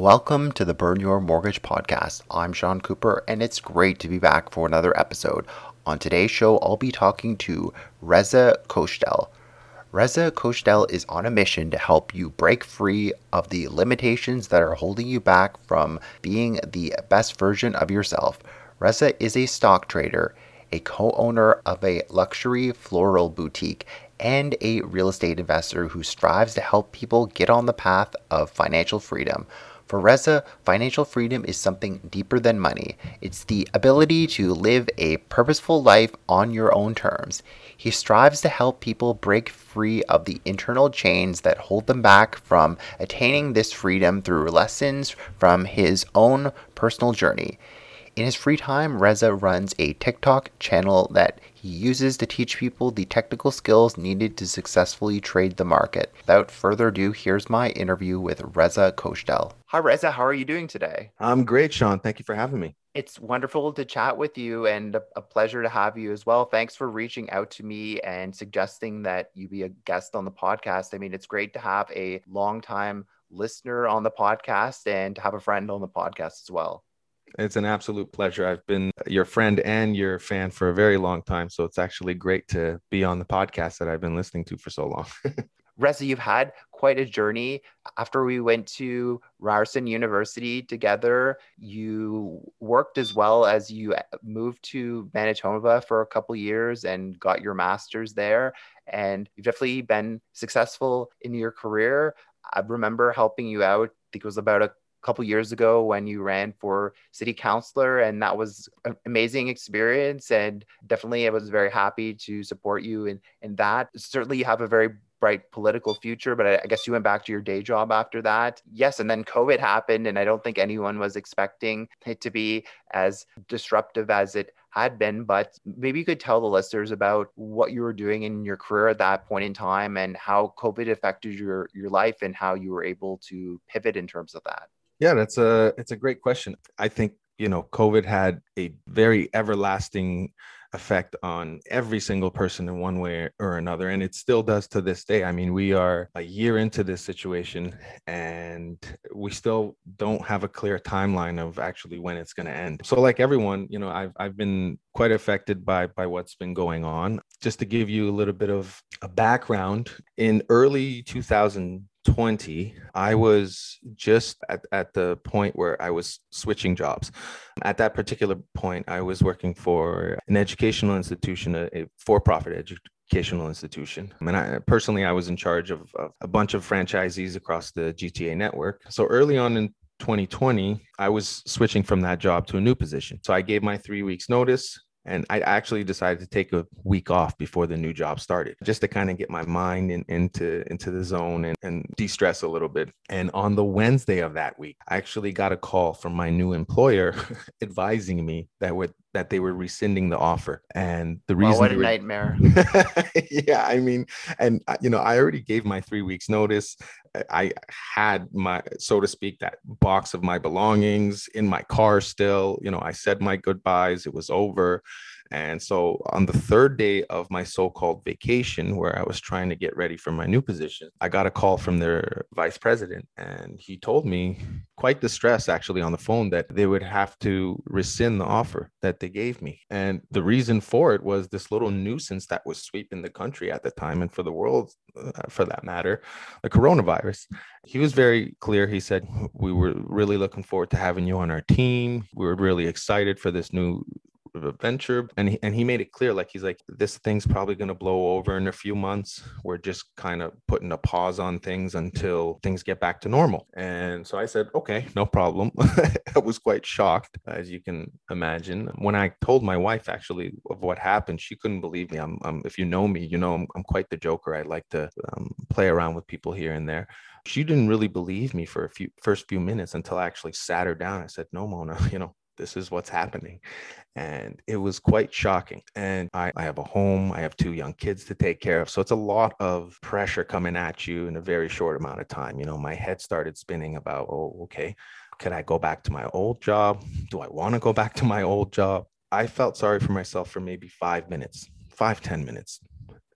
Welcome to the Burn Your Mortgage podcast. I'm Sean Cooper, and it's great to be back for another episode. On today's show, I'll be talking to Reza Khoshdel. Reza Khoshdel is on a mission to help you break free of the limitations that are holding you back from being the best version of yourself. Reza is a stock trader, a co owner of a luxury floral boutique, and a real estate investor who strives to help people get on the path of financial freedom. For Reza, financial freedom is something deeper than money. It's the ability to live a purposeful life on your own terms. He strives to help people break free of the internal chains that hold them back from attaining this freedom through lessons from his own personal journey. In his free time, Reza runs a TikTok channel that he uses to teach people the technical skills needed to successfully trade the market. Without further ado, here's my interview with Reza Khoshdel. Hi, Reza. How are you doing today? I'm great, Sean. Thank you for having me. It's wonderful to chat with you and a pleasure to have you as well. Thanks for reaching out to me and suggesting that you be a guest on the podcast. I mean, it's great to have a long-time listener on the podcast and to have a friend on the podcast as well. It's an absolute pleasure. I've been your friend and your fan for a very long time. So it's actually great to be on the podcast that I've been listening to for so long. Reza, you've had quite a journey. After we went to Ryerson University together, you worked as well as you uh, moved to Manitoba for a couple years and got your master's there. And you've definitely been successful in your career. I remember helping you out. I think it was about a couple years ago when you ran for city councilor and that was an amazing experience and definitely i was very happy to support you in, in that. Certainly you have a very bright political future but I, I guess you went back to your day job after that. Yes and then covid happened and i don't think anyone was expecting it to be as disruptive as it had been but maybe you could tell the listeners about what you were doing in your career at that point in time and how covid affected your your life and how you were able to pivot in terms of that yeah, that's a it's a great question. I think you know COVID had a very everlasting effect on every single person in one way or another and it still does to this day. I mean we are a year into this situation and we still don't have a clear timeline of actually when it's going to end. So like everyone you know i've, I've been quite affected by by what's been going on. Just to give you a little bit of a background in early 2000 20, I was just at, at the point where I was switching jobs. At that particular point, I was working for an educational institution, a, a for profit educational institution. And I personally, I was in charge of, of a bunch of franchisees across the GTA network. So early on in 2020, I was switching from that job to a new position. So I gave my three weeks notice and I actually decided to take a week off before the new job started, just to kind of get my mind in, into into the zone and, and de-stress a little bit. And on the Wednesday of that week, I actually got a call from my new employer advising me that would that they were rescinding the offer. And the reason wow, what a were, nightmare. yeah, I mean, and uh, you know, I already gave my three weeks notice. I had my, so to speak, that box of my belongings in my car still. You know, I said my goodbyes. It was over. And so on the third day of my so called vacation, where I was trying to get ready for my new position, I got a call from their vice president. And he told me, quite distressed actually, on the phone, that they would have to rescind the offer that they gave me. And the reason for it was this little nuisance that was sweeping the country at the time and for the world, uh, for that matter, the coronavirus. He was very clear. He said, We were really looking forward to having you on our team. We were really excited for this new venture and he, and he made it clear like he's like this thing's probably going to blow over in a few months. We're just kind of putting a pause on things until things get back to normal. And so i said okay no problem. I was quite shocked as you can imagine. When i told my wife actually of what happened she couldn't believe me. I'm, I'm if you know me you know i'm, I'm quite the joker. I like to um, play around with people here and there. She didn't really believe me for a few first few minutes until I actually sat her down. I said, "No, Mona, you know, this is what's happening." And it was quite shocking. And I, I have a home, I have two young kids to take care of. So it's a lot of pressure coming at you in a very short amount of time. You know, my head started spinning about, oh, okay, could I go back to my old job? Do I want to go back to my old job? I felt sorry for myself for maybe five minutes, five ten minutes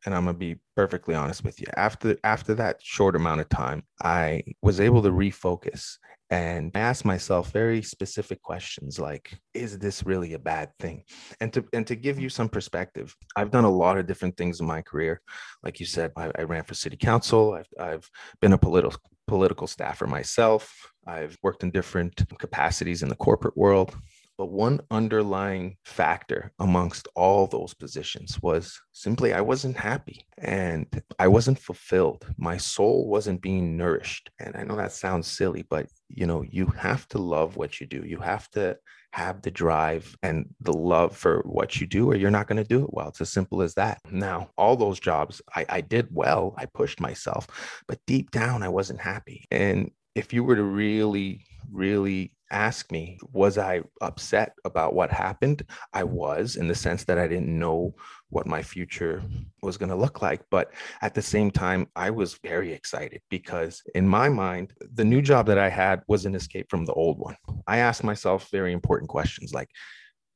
and I'm gonna be perfectly honest with you. After after that short amount of time, I was able to refocus and I asked myself very specific questions like, is this really a bad thing? And to and to give you some perspective, I've done a lot of different things in my career. Like you said, I, I ran for city council. I've I've been a political political staffer myself. I've worked in different capacities in the corporate world. But one underlying factor amongst all those positions was simply I wasn't happy and I wasn't fulfilled. My soul wasn't being nourished. And I know that sounds silly, but you know, you have to love what you do. You have to have the drive and the love for what you do, or you're not going to do it well. It's as simple as that. Now, all those jobs, I, I did well. I pushed myself, but deep down, I wasn't happy. And if you were to really, really ask me, was I upset about what happened? I was in the sense that I didn't know what my future was going to look like. But at the same time, I was very excited because in my mind, the new job that I had was an escape from the old one. I asked myself very important questions like,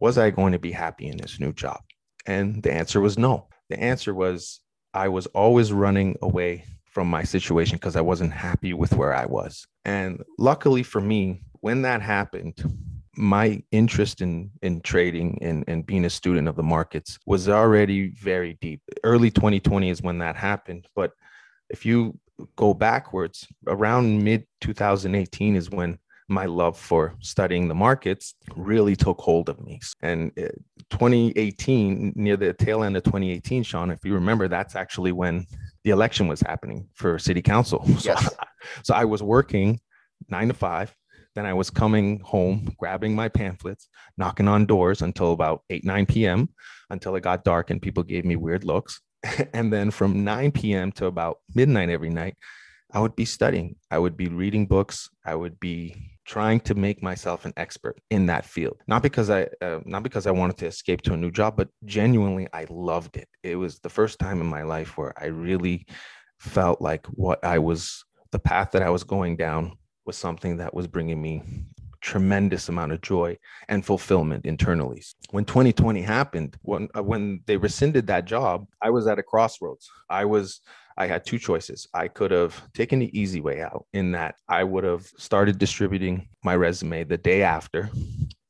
was I going to be happy in this new job? And the answer was no. The answer was I was always running away from my situation because I wasn't happy with where I was. And luckily for me, when that happened, my interest in in trading and, and being a student of the markets was already very deep. Early 2020 is when that happened. But if you go backwards, around mid 2018 is when my love for studying the markets really took hold of me. And uh, 2018, near the tail end of 2018, Sean, if you remember, that's actually when the election was happening for city council. So, yes. so I was working nine to five then I was coming home, grabbing my pamphlets, knocking on doors until about 8, 9 p.m., until it got dark and people gave me weird looks. and then from 9 p.m. to about midnight every night, I would be studying. I would be reading books. I would be trying to make myself an expert in that field. Not because I, uh, not because I wanted to escape to a new job, but genuinely I loved it. It was the first time in my life where I really felt like what I was, the path that I was going down was something that was bringing me tremendous amount of joy and fulfillment internally. When 2020 happened, when uh, when they rescinded that job, I was at a crossroads. I was I had two choices. I could have taken the easy way out in that I would have started distributing my resume the day after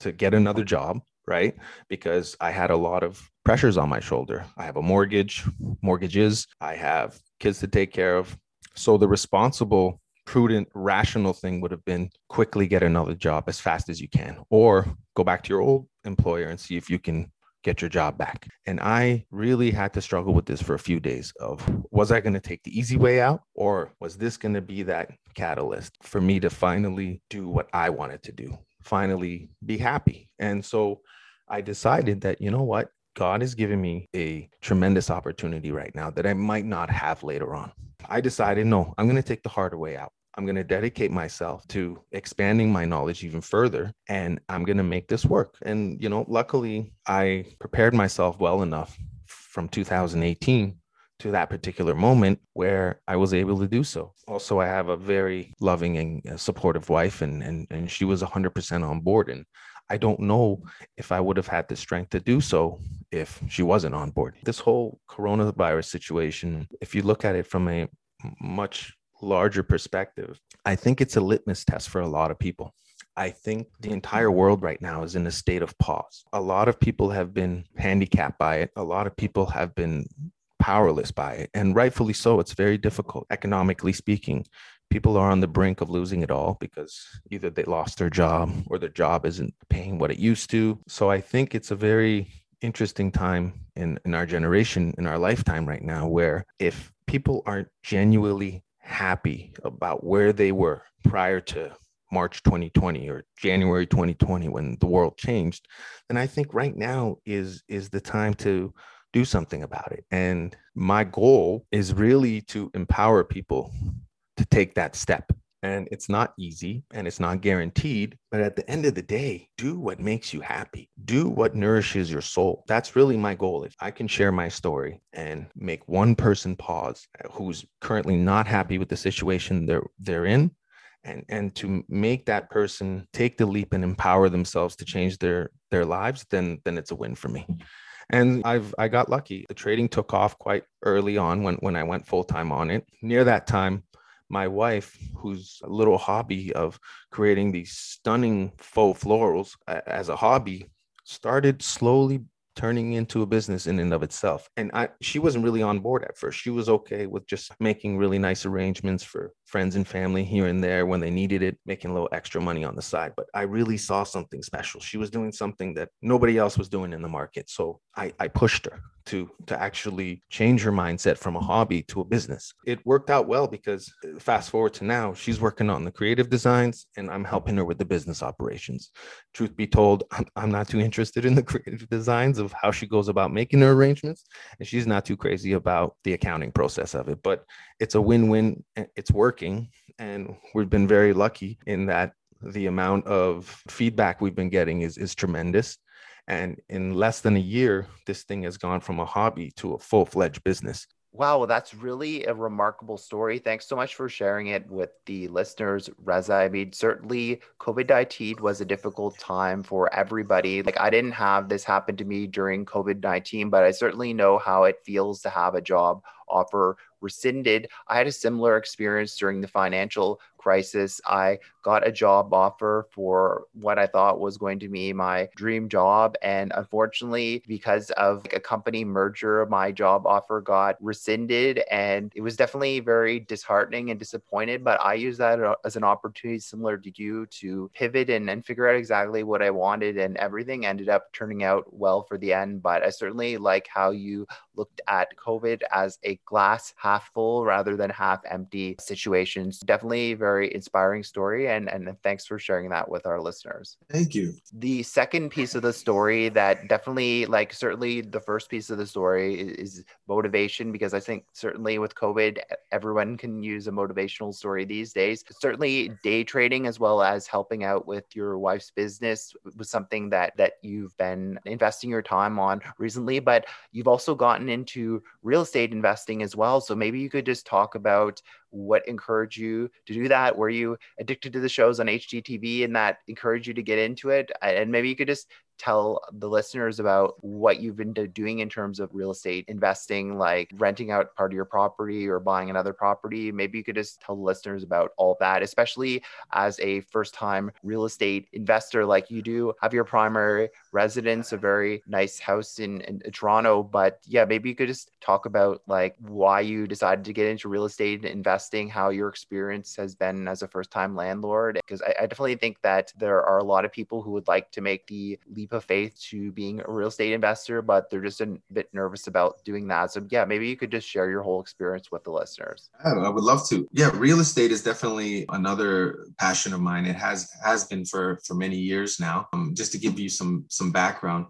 to get another job, right? Because I had a lot of pressures on my shoulder. I have a mortgage, mortgages, I have kids to take care of. So the responsible prudent, rational thing would have been quickly get another job as fast as you can, or go back to your old employer and see if you can get your job back. And I really had to struggle with this for a few days of was I going to take the easy way out or was this going to be that catalyst for me to finally do what I wanted to do, finally be happy. And so I decided that you know what, God is giving me a tremendous opportunity right now that I might not have later on. I decided no, I'm going to take the harder way out. I'm going to dedicate myself to expanding my knowledge even further and I'm going to make this work. And, you know, luckily I prepared myself well enough from 2018 to that particular moment where I was able to do so. Also, I have a very loving and uh, supportive wife, and, and, and she was 100% on board. And I don't know if I would have had the strength to do so if she wasn't on board. This whole coronavirus situation, if you look at it from a much larger perspective, I think it's a litmus test for a lot of people. I think the entire world right now is in a state of pause. A lot of people have been handicapped by it. A lot of people have been powerless by it. And rightfully so, it's very difficult, economically speaking. People are on the brink of losing it all because either they lost their job or their job isn't paying what it used to. So I think it's a very interesting time in, in our generation, in our lifetime right now, where if people aren't genuinely happy about where they were prior to March 2020 or January 2020 when the world changed, then I think right now is is the time to do something about it. And my goal is really to empower people to take that step. And it's not easy and it's not guaranteed. But at the end of the day, do what makes you happy. Do what nourishes your soul. That's really my goal. If I can share my story and make one person pause who's currently not happy with the situation they're, they're in, and and to make that person take the leap and empower themselves to change their their lives then then it's a win for me and i've i got lucky the trading took off quite early on when when i went full time on it near that time my wife whose little hobby of creating these stunning faux florals as a hobby started slowly turning into a business in and of itself. And I, she wasn't really on board at first. She was okay with just making really nice arrangements for friends and family here and there when they needed it, making a little extra money on the side. But I really saw something special. She was doing something that nobody else was doing in the market. So I, I pushed her to to actually change her mindset from a hobby to a business. It worked out well because uh, fast forward to now, she's working on the creative designs and I'm helping her with the business operations. Truth be told, I'm, I'm not too interested in the creative designs of how she goes about making her arrangements, and she's not too crazy about the accounting process of it. But it's a win-win. It's working, and we've been very lucky in that the amount of feedback we've been getting is is tremendous and in less than a year, this thing has gone from a hobby to a full fledged business. Wow, that's really a remarkable story. Thanks so much for sharing it with the listeners, Reza. I mean, certainly COVID 19 was a difficult time for everybody. Like, I didn't have this happen to me during COVID 19, but I certainly know how it feels to have a job offer rescinded. I had a similar experience during the financial crisis. I got a job offer for what I thought was going to be my dream job. And unfortunately, because of a company merger, my job offer got rescinded. And it was definitely very disheartening and disappointed. But I used that uh, as an opportunity, similar to you, to pivot and, and figure out exactly what I wanted. And everything ended up turning out well for the end. But I certainly like how you looked at COVID as a glass half full rather than half empty situations. Definitely very inspiring story. And, and thanks for sharing that with our listeners. Thank you. The second piece of the story that definitely, like, certainly the first piece of the story is, is motivation, because I think certainly with COVID, everyone can use a motivational story these days. Certainly day trading as well as helping out with your wife's business was something that that you've been investing your time on recently, but you've also gotten into real estate investing as well. So maybe you could just talk about what encouraged you to do that? Were you addicted to the shows on HGTV and that encouraged you to get into it? And maybe you could just tell the listeners about what you've been doing in terms of real estate investing, like renting out part of your property or buying another property. Maybe you could just tell the listeners about all that, especially as a first time real estate investor like you do. Have your primary residence, a very nice house in, in Toronto. But yeah, maybe you could just talk about like why you decided to get into real estate investing, how your experience has been as a first time landlord. Because I, I definitely think that there are a lot of people who would like to make the leap leap of faith to being a real estate investor, but they're just a bit nervous about doing that. So, yeah, maybe you could just share your whole experience with the listeners. I would love to. Yeah, real estate is definitely another passion of mine. It has has been for for many years now. Um, just to give you some some background,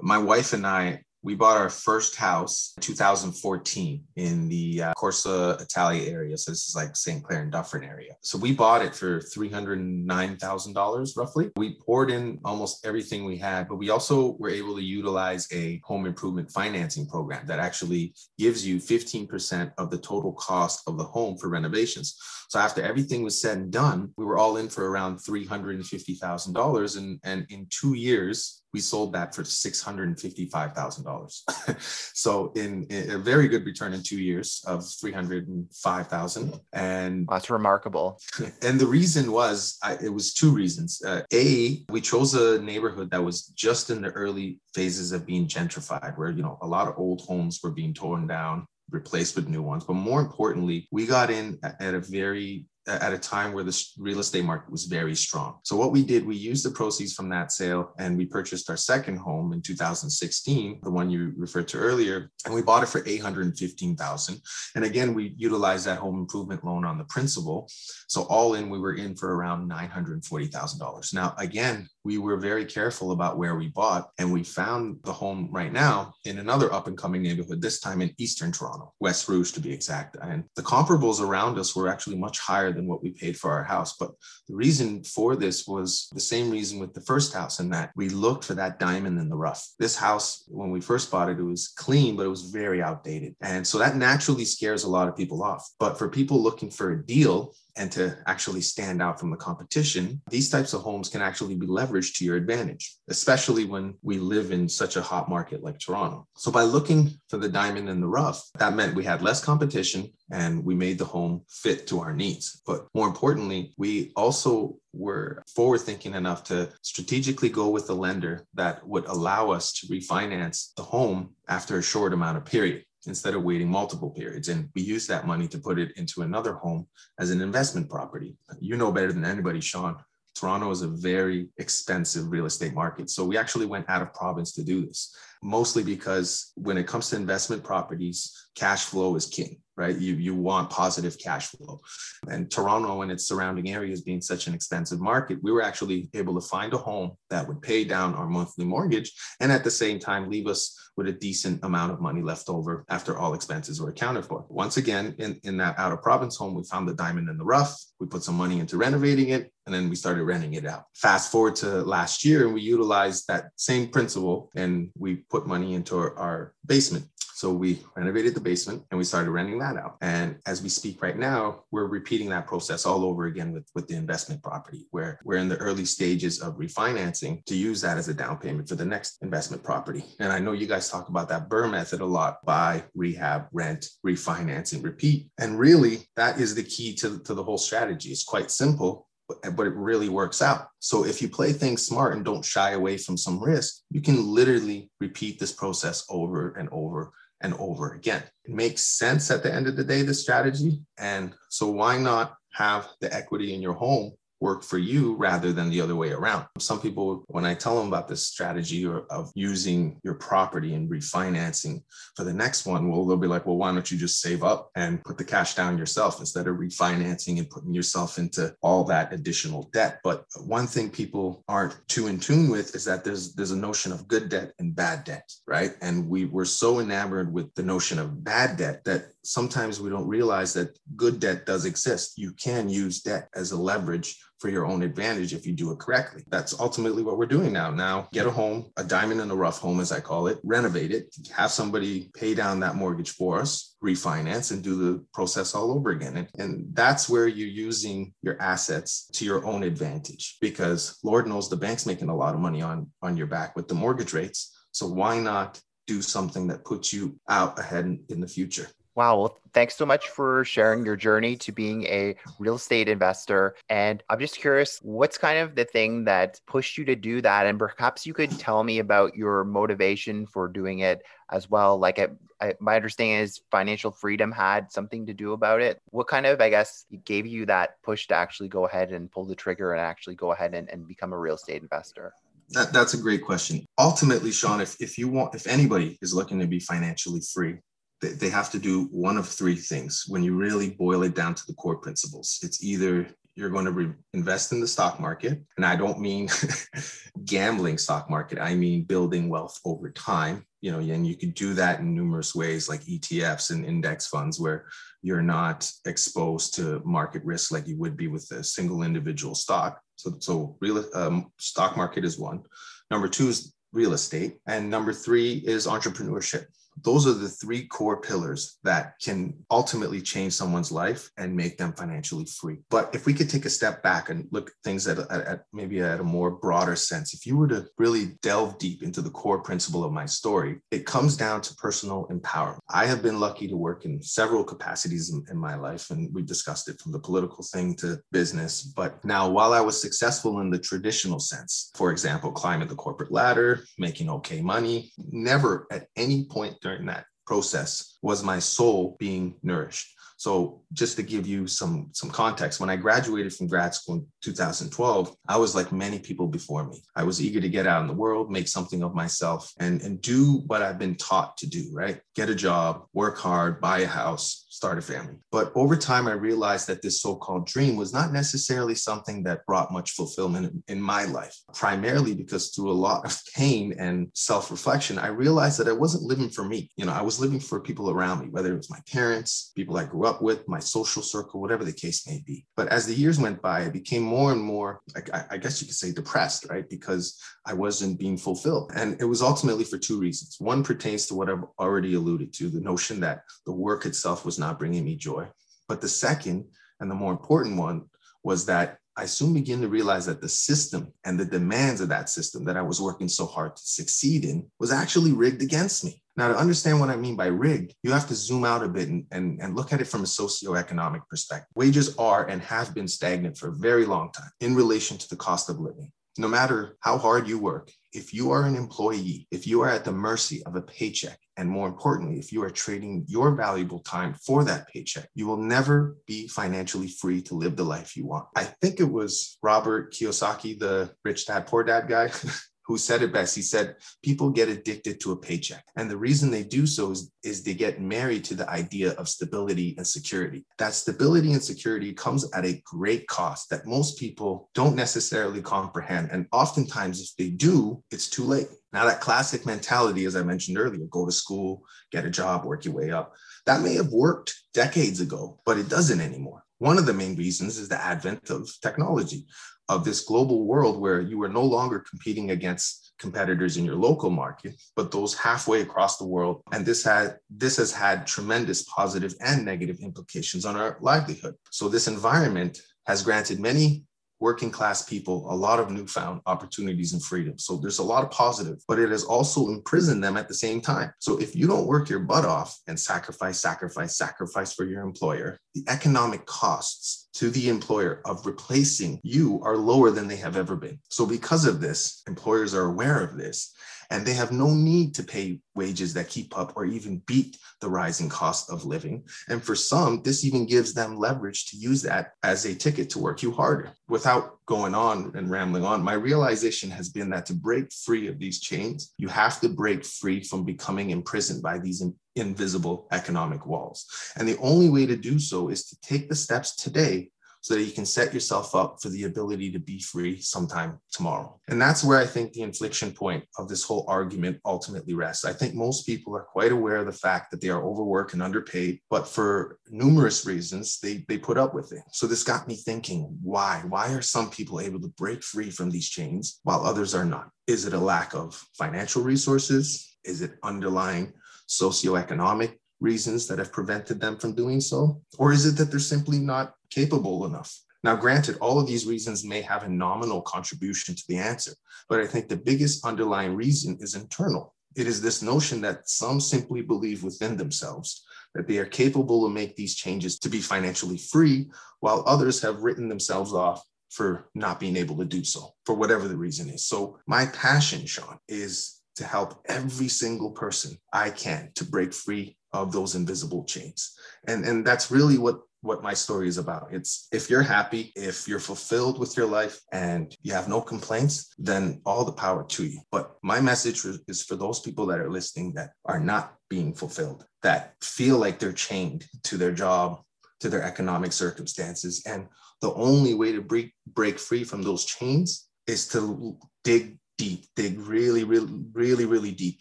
my wife and I we bought our first house in 2014 in the uh, Corso Italia area. So this is like St. Clair and Dufferin area. So we bought it for $309,000 roughly. We poured in almost everything we had, but we also were able to utilize a home improvement financing program that actually gives you 15% of the total cost of the home for renovations. So after everything was said and done, we were all in for around $350,000. And, and in two years, we sold that for $655,000. Dollars. so in, in, a very good return in two years of three hundred and five thousand. And that's remarkable. And the reason was I, it was two reasons. Uh, a we chose a neighborhood that was just in the early phases of being gentrified, where you know a lot of old homes were being torn down replaced with new ones. But more importantly, we got in at a very at a time where the real estate market was very strong. So what we did, we used the proceeds from that sale and we purchased our second home in 2016, the one you referred to earlier, and we bought it for 815,000. And again, we utilized that home improvement loan on the principal. So all in, we were in for around $940,000. Now, again, we were very careful about where we bought and we found the home right now in another up and coming neighborhood, this time in Eastern Toronto, West Rouge to be exact. And the comparables around us were actually much higher than what we paid for our house. But the reason for this was the same reason with the first house, in that we looked for that diamond in the rough. This house, when we first bought it, it was clean, but it was very outdated. And so that naturally scares a lot of people off. But for people looking for a deal, and to actually stand out from the competition, these types of homes can actually be leveraged to your advantage, especially when we live in such a hot market like Toronto. So by looking for the diamond in the rough, that meant we had less competition and we made the home fit to our needs. But more importantly, we also were forward thinking enough to strategically go with the lender that would allow us to refinance the home after a short amount of period instead of waiting multiple periods. And we use that money to put it into another home as an investment property. You know better than anybody, Sean. Toronto is a very expensive real estate market. So we actually went out of province to do this, mostly because when it comes to investment properties, cash flow is king right? You you want positive cash flow. And Toronto and its surrounding areas being such an expensive market, we were actually able to find a home that would pay down our monthly mortgage and at the same time leave us with a decent amount of money left over after all expenses were accounted for. Once again, in, in that out of province home, we found the diamond in the rough. We put some money into renovating it and then we started renting it out. Fast forward to last year, and we utilized that same principle and we put money into our, our basement so we renovated the basement and we started renting that out. And as we speak right now, we're repeating that process all over again with, with the investment property, where we're in the early stages of refinancing to use that as a down payment for the next investment property. And I know you guys talk about that BRRRR method a lot buy, rehab, rent, refinance, and repeat. And really, that is the key to, to the whole strategy. It's quite simple but it really works out. So if you play things smart and don't shy away from some risk, you can literally repeat this process over and over and over again. It makes sense at the end of the day, the strategy. And so why not have the equity in your home work for you rather than the other way around. Some people, when I tell them about this strategy of using your property and refinancing for the next one, well, they'll be like, well, why don't you just save up and put the cash down yourself instead of refinancing and putting yourself into all that additional debt? But one thing people aren't too in tune with is that there's there's a notion of good debt and bad debt, right? And we were so enamored with the notion of bad debt that sometimes we don't realize that good debt does exist. You can use debt as a leverage for your own advantage if you do it correctly. That's ultimately what we're doing now. Now, get a home, a diamond in the rough home, as I call it, renovate it, have somebody pay down that mortgage for us, refinance, and do the process all over again. And, and that's where you're using your assets to your own advantage because Lord knows the bank's making a lot of money on, on your back with the mortgage rates. So why not do something that puts you out ahead in, in the future? Wow. Well, thanks so much for sharing your journey to being a real estate investor. And I'm just curious, what's kind of the thing that pushed you to do that? And perhaps you could tell me about your motivation for doing it as well. Like, I, I, my understanding is financial freedom had something to do about it. What kind of, I guess, gave you that push to actually go ahead and pull the trigger and actually go ahead and, and become a real estate investor? That, that's a great question. Ultimately, Sean, if, if you want, if anybody is looking to be financially free, they have to do one of three things when you really boil it down to the core principles. It's either you're going to re- invest in the stock market, and I don't mean gambling stock market, I mean building wealth over time. You know, and you could do that in numerous ways, like ETFs and index funds, where you're not exposed to market risk like you would be with a single individual stock. So, so real um, stock market is one. Number two is real estate, and number three is entrepreneurship those are the three core pillars that can ultimately change someone's life and make them financially free. But if we could take a step back and look at things at, at, at maybe at a more broader sense, if you were to really delve deep into the core principle of my story, it comes down to personal empowerment. I have been lucky to work in several capacities in, in my life, and we discussed it from the political thing to business. But now, while I was successful in the traditional sense, for example, climbing the corporate ladder, making okay money, never at any point during that process was my soul being nourished. So just to give you some some context, when I graduated from grad school in 2012, I was like many people before me. I was eager to get out in the world, make something of myself, and and do what I've been taught to do. Right, get a job, work hard, buy a house, start a family. But over time, I realized that this so-called dream was not necessarily something that brought much fulfillment in, my life. Primarily because through a lot of pain and self-reflection, I realized that I wasn't living for me. You know, I was living for people around me, whether it was my parents, people I grew up with, my social circle, whatever the case may be. But as the years went by, I became more and more, I, I guess you could say, depressed, right? Because I wasn't being fulfilled. And it was ultimately for two reasons. One pertains to what I've already alluded to the notion that the work itself was not bringing me joy. But the second, and the more important one, was that I soon began to realize that the system and the demands of that system that I was working so hard to succeed in was actually rigged against me. Now, to understand what I mean by rigged, you have to zoom out a bit and, and, and look at it from a socioeconomic perspective. Wages are and have been stagnant for a very long time in relation to the cost of living. No matter how hard you work, if you are an employee, if you are at the mercy of a paycheck, and more importantly, if you are trading your valuable time for that paycheck, you will never be financially free to live the life you want. I think it was Robert Kiyosaki, the rich dad, poor dad guy. who said it best. He said, People get addicted to a paycheck. And the reason they do so is, is they get married to the idea of stability and security. That stability and security comes at a great cost that most people don't necessarily comprehend. And oftentimes, if they do, it's too late. Now, that classic mentality, as I mentioned earlier, go to school, get a job, work your way up, that may have worked decades ago, but it doesn't anymore. One of the main reasons is the advent of technology of this global world where you are no longer competing against competitors in your local market, but those halfway across the world. And this had this has had tremendous positive and negative implications on our livelihood. So this environment has granted many working class people a lot of newfound opportunities and freedom. So there's a lot of positive, but it has also imprisoned them at the same time. So if you don't work your butt off and sacrifice, sacrifice, sacrifice for your employer, the economic costs to the employer of replacing you are lower than they have ever been. So because of this, employers are aware of this and they have no need to pay wages that keep up or even beat the rising cost of living. And for some, this even gives them leverage to use that as a ticket to work you harder. Without going on and rambling on, my realization has been that to break free of these chains, you have to break free from becoming imprisoned by these invisible economic walls. And the only way to do so is to take the steps today so that you can set yourself up for the ability to be free sometime tomorrow. And that's where I think the inflection point of this whole argument ultimately rests. I think most people are quite aware of the fact that they are overworked and underpaid, but for numerous reasons, they, they put up with it. So this got me thinking why? Why are some people able to break free from these chains while others are not? Is it a lack of financial resources? Is it underlying socioeconomic reasons that have prevented them from doing so? Or is it that they're simply not capable enough? Now, granted, all of these reasons may have a nominal contribution to the answer, but I think the biggest underlying reason is internal. It is this notion that some simply believe within themselves that they are capable of make these changes to be financially free, while others have written themselves off for not being able to do so, for whatever the reason is. So, my passion, Sean, is to help every single person I can to break free of those invisible chains. And, and that's really what what my story is about. It's if you're happy, if you're fulfilled with your life and you have no complaints, then all the power to you. But my message is for those people that are listening that are not being fulfilled, that feel like they're chained to their job, to their economic circumstances. And the only way to break, break free from those chains is to dig deep, dig really, really, really, really deep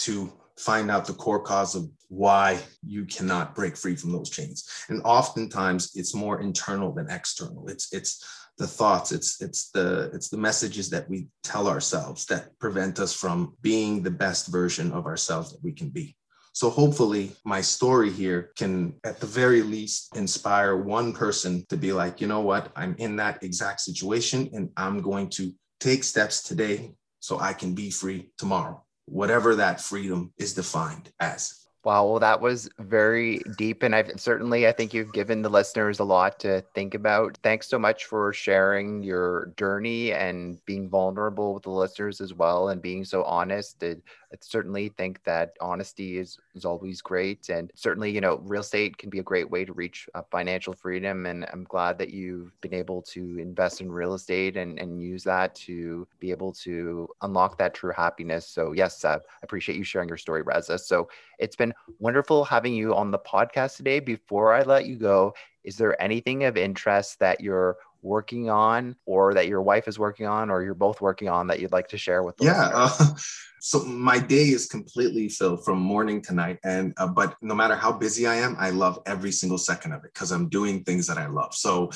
to find out the core cause of why you cannot break free from those chains. And oftentimes it's more internal than external. It's it's the thoughts it's it's the it's the messages that we tell ourselves that prevent us from being the best version of ourselves that we can be. So hopefully, my story here can, at the very least, inspire one person to be like, you know what, I'm in that exact situation and I'm going to take steps today so I can be free tomorrow, whatever that freedom is defined as. Wow, well, that was very deep. And I've certainly, I think you've given the listeners a lot to think about. Thanks so much for sharing your journey and being vulnerable with the listeners as well and being so honest. I certainly think that honesty is, is always great. And certainly, you know, real estate can be a great way to reach uh, financial freedom. And I'm glad that you've been able to invest in real estate and, and use that to be able to unlock that true happiness. So, yes, uh, I appreciate you sharing your story, Reza. So, it's been wonderful having you on the podcast today. Before I let you go, is there anything of interest that you're working on or that your wife is working on or you're both working on that you'd like to share with yeah uh, so my day is completely filled from morning to night. And uh, but no matter how busy i am i love every single second of it because i'm doing things that i love. So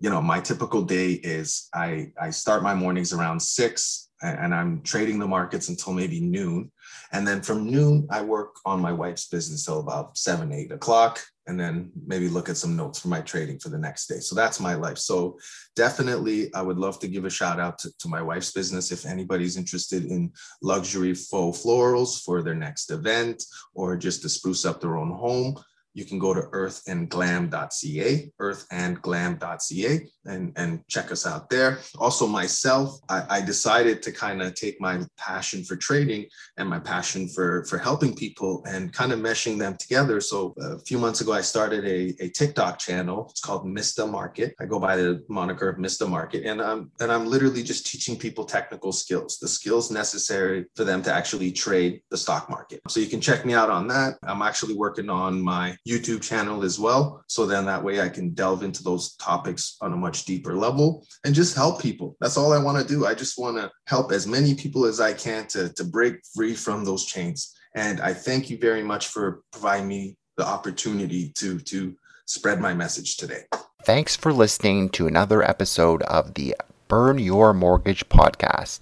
you know my typical day is i i start my mornings around six and I'm trading the markets until maybe noon. And then from noon, I work on my wife's business till about seven, eight o'clock, and then maybe look at some notes for my trading for the next day. So that's my life. So definitely, I would love to give a shout out to, to my wife's business. If anybody's interested in luxury faux florals for their next event or just to spruce up their own home, you can go to earthandglam.ca, earthandglam.ca, and, and check us out there. Also, myself, I, I decided to kind of take my passion for trading and my passion for, for helping people and kind of meshing them together. So, a few months ago, I started a, a TikTok channel. It's called Mista Market. I go by the moniker of Mista Market, and I'm, and I'm literally just teaching people technical skills, the skills necessary for them to actually trade the stock market. So, you can check me out on that. I'm actually working on my YouTube channel as well. So then that way I can delve into those topics on a much deeper level and just help people. That's all I want to do. I just want to help as many people as I can to, to break free from those chains. And I thank you very much for providing me the opportunity to, to spread my message today. Thanks for listening to another episode of the Burn Your Mortgage podcast.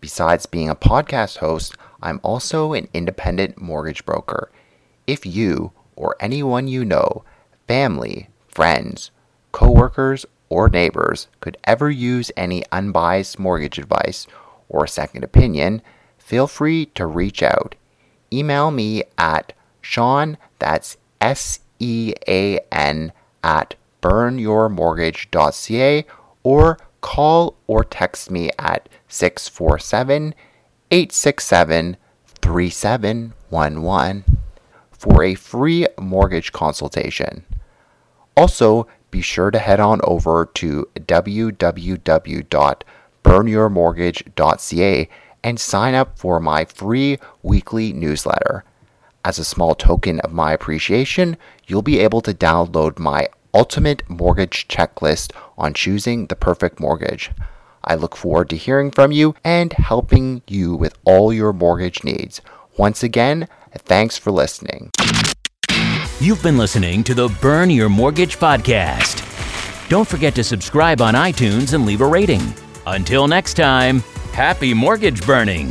Besides being a podcast host, I'm also an independent mortgage broker. If you or anyone you know, family, friends, coworkers, or neighbors could ever use any unbiased mortgage advice or second opinion, feel free to reach out. Email me at Sean, that's S E A N, at burnyourmortgage.ca or call or text me at 647 867 3711 for a free mortgage consultation. Also, be sure to head on over to www.burnyourmortgage.ca and sign up for my free weekly newsletter. As a small token of my appreciation, you'll be able to download my ultimate mortgage checklist on choosing the perfect mortgage. I look forward to hearing from you and helping you with all your mortgage needs. Once again, Thanks for listening. You've been listening to the Burn Your Mortgage podcast. Don't forget to subscribe on iTunes and leave a rating. Until next time, happy mortgage burning.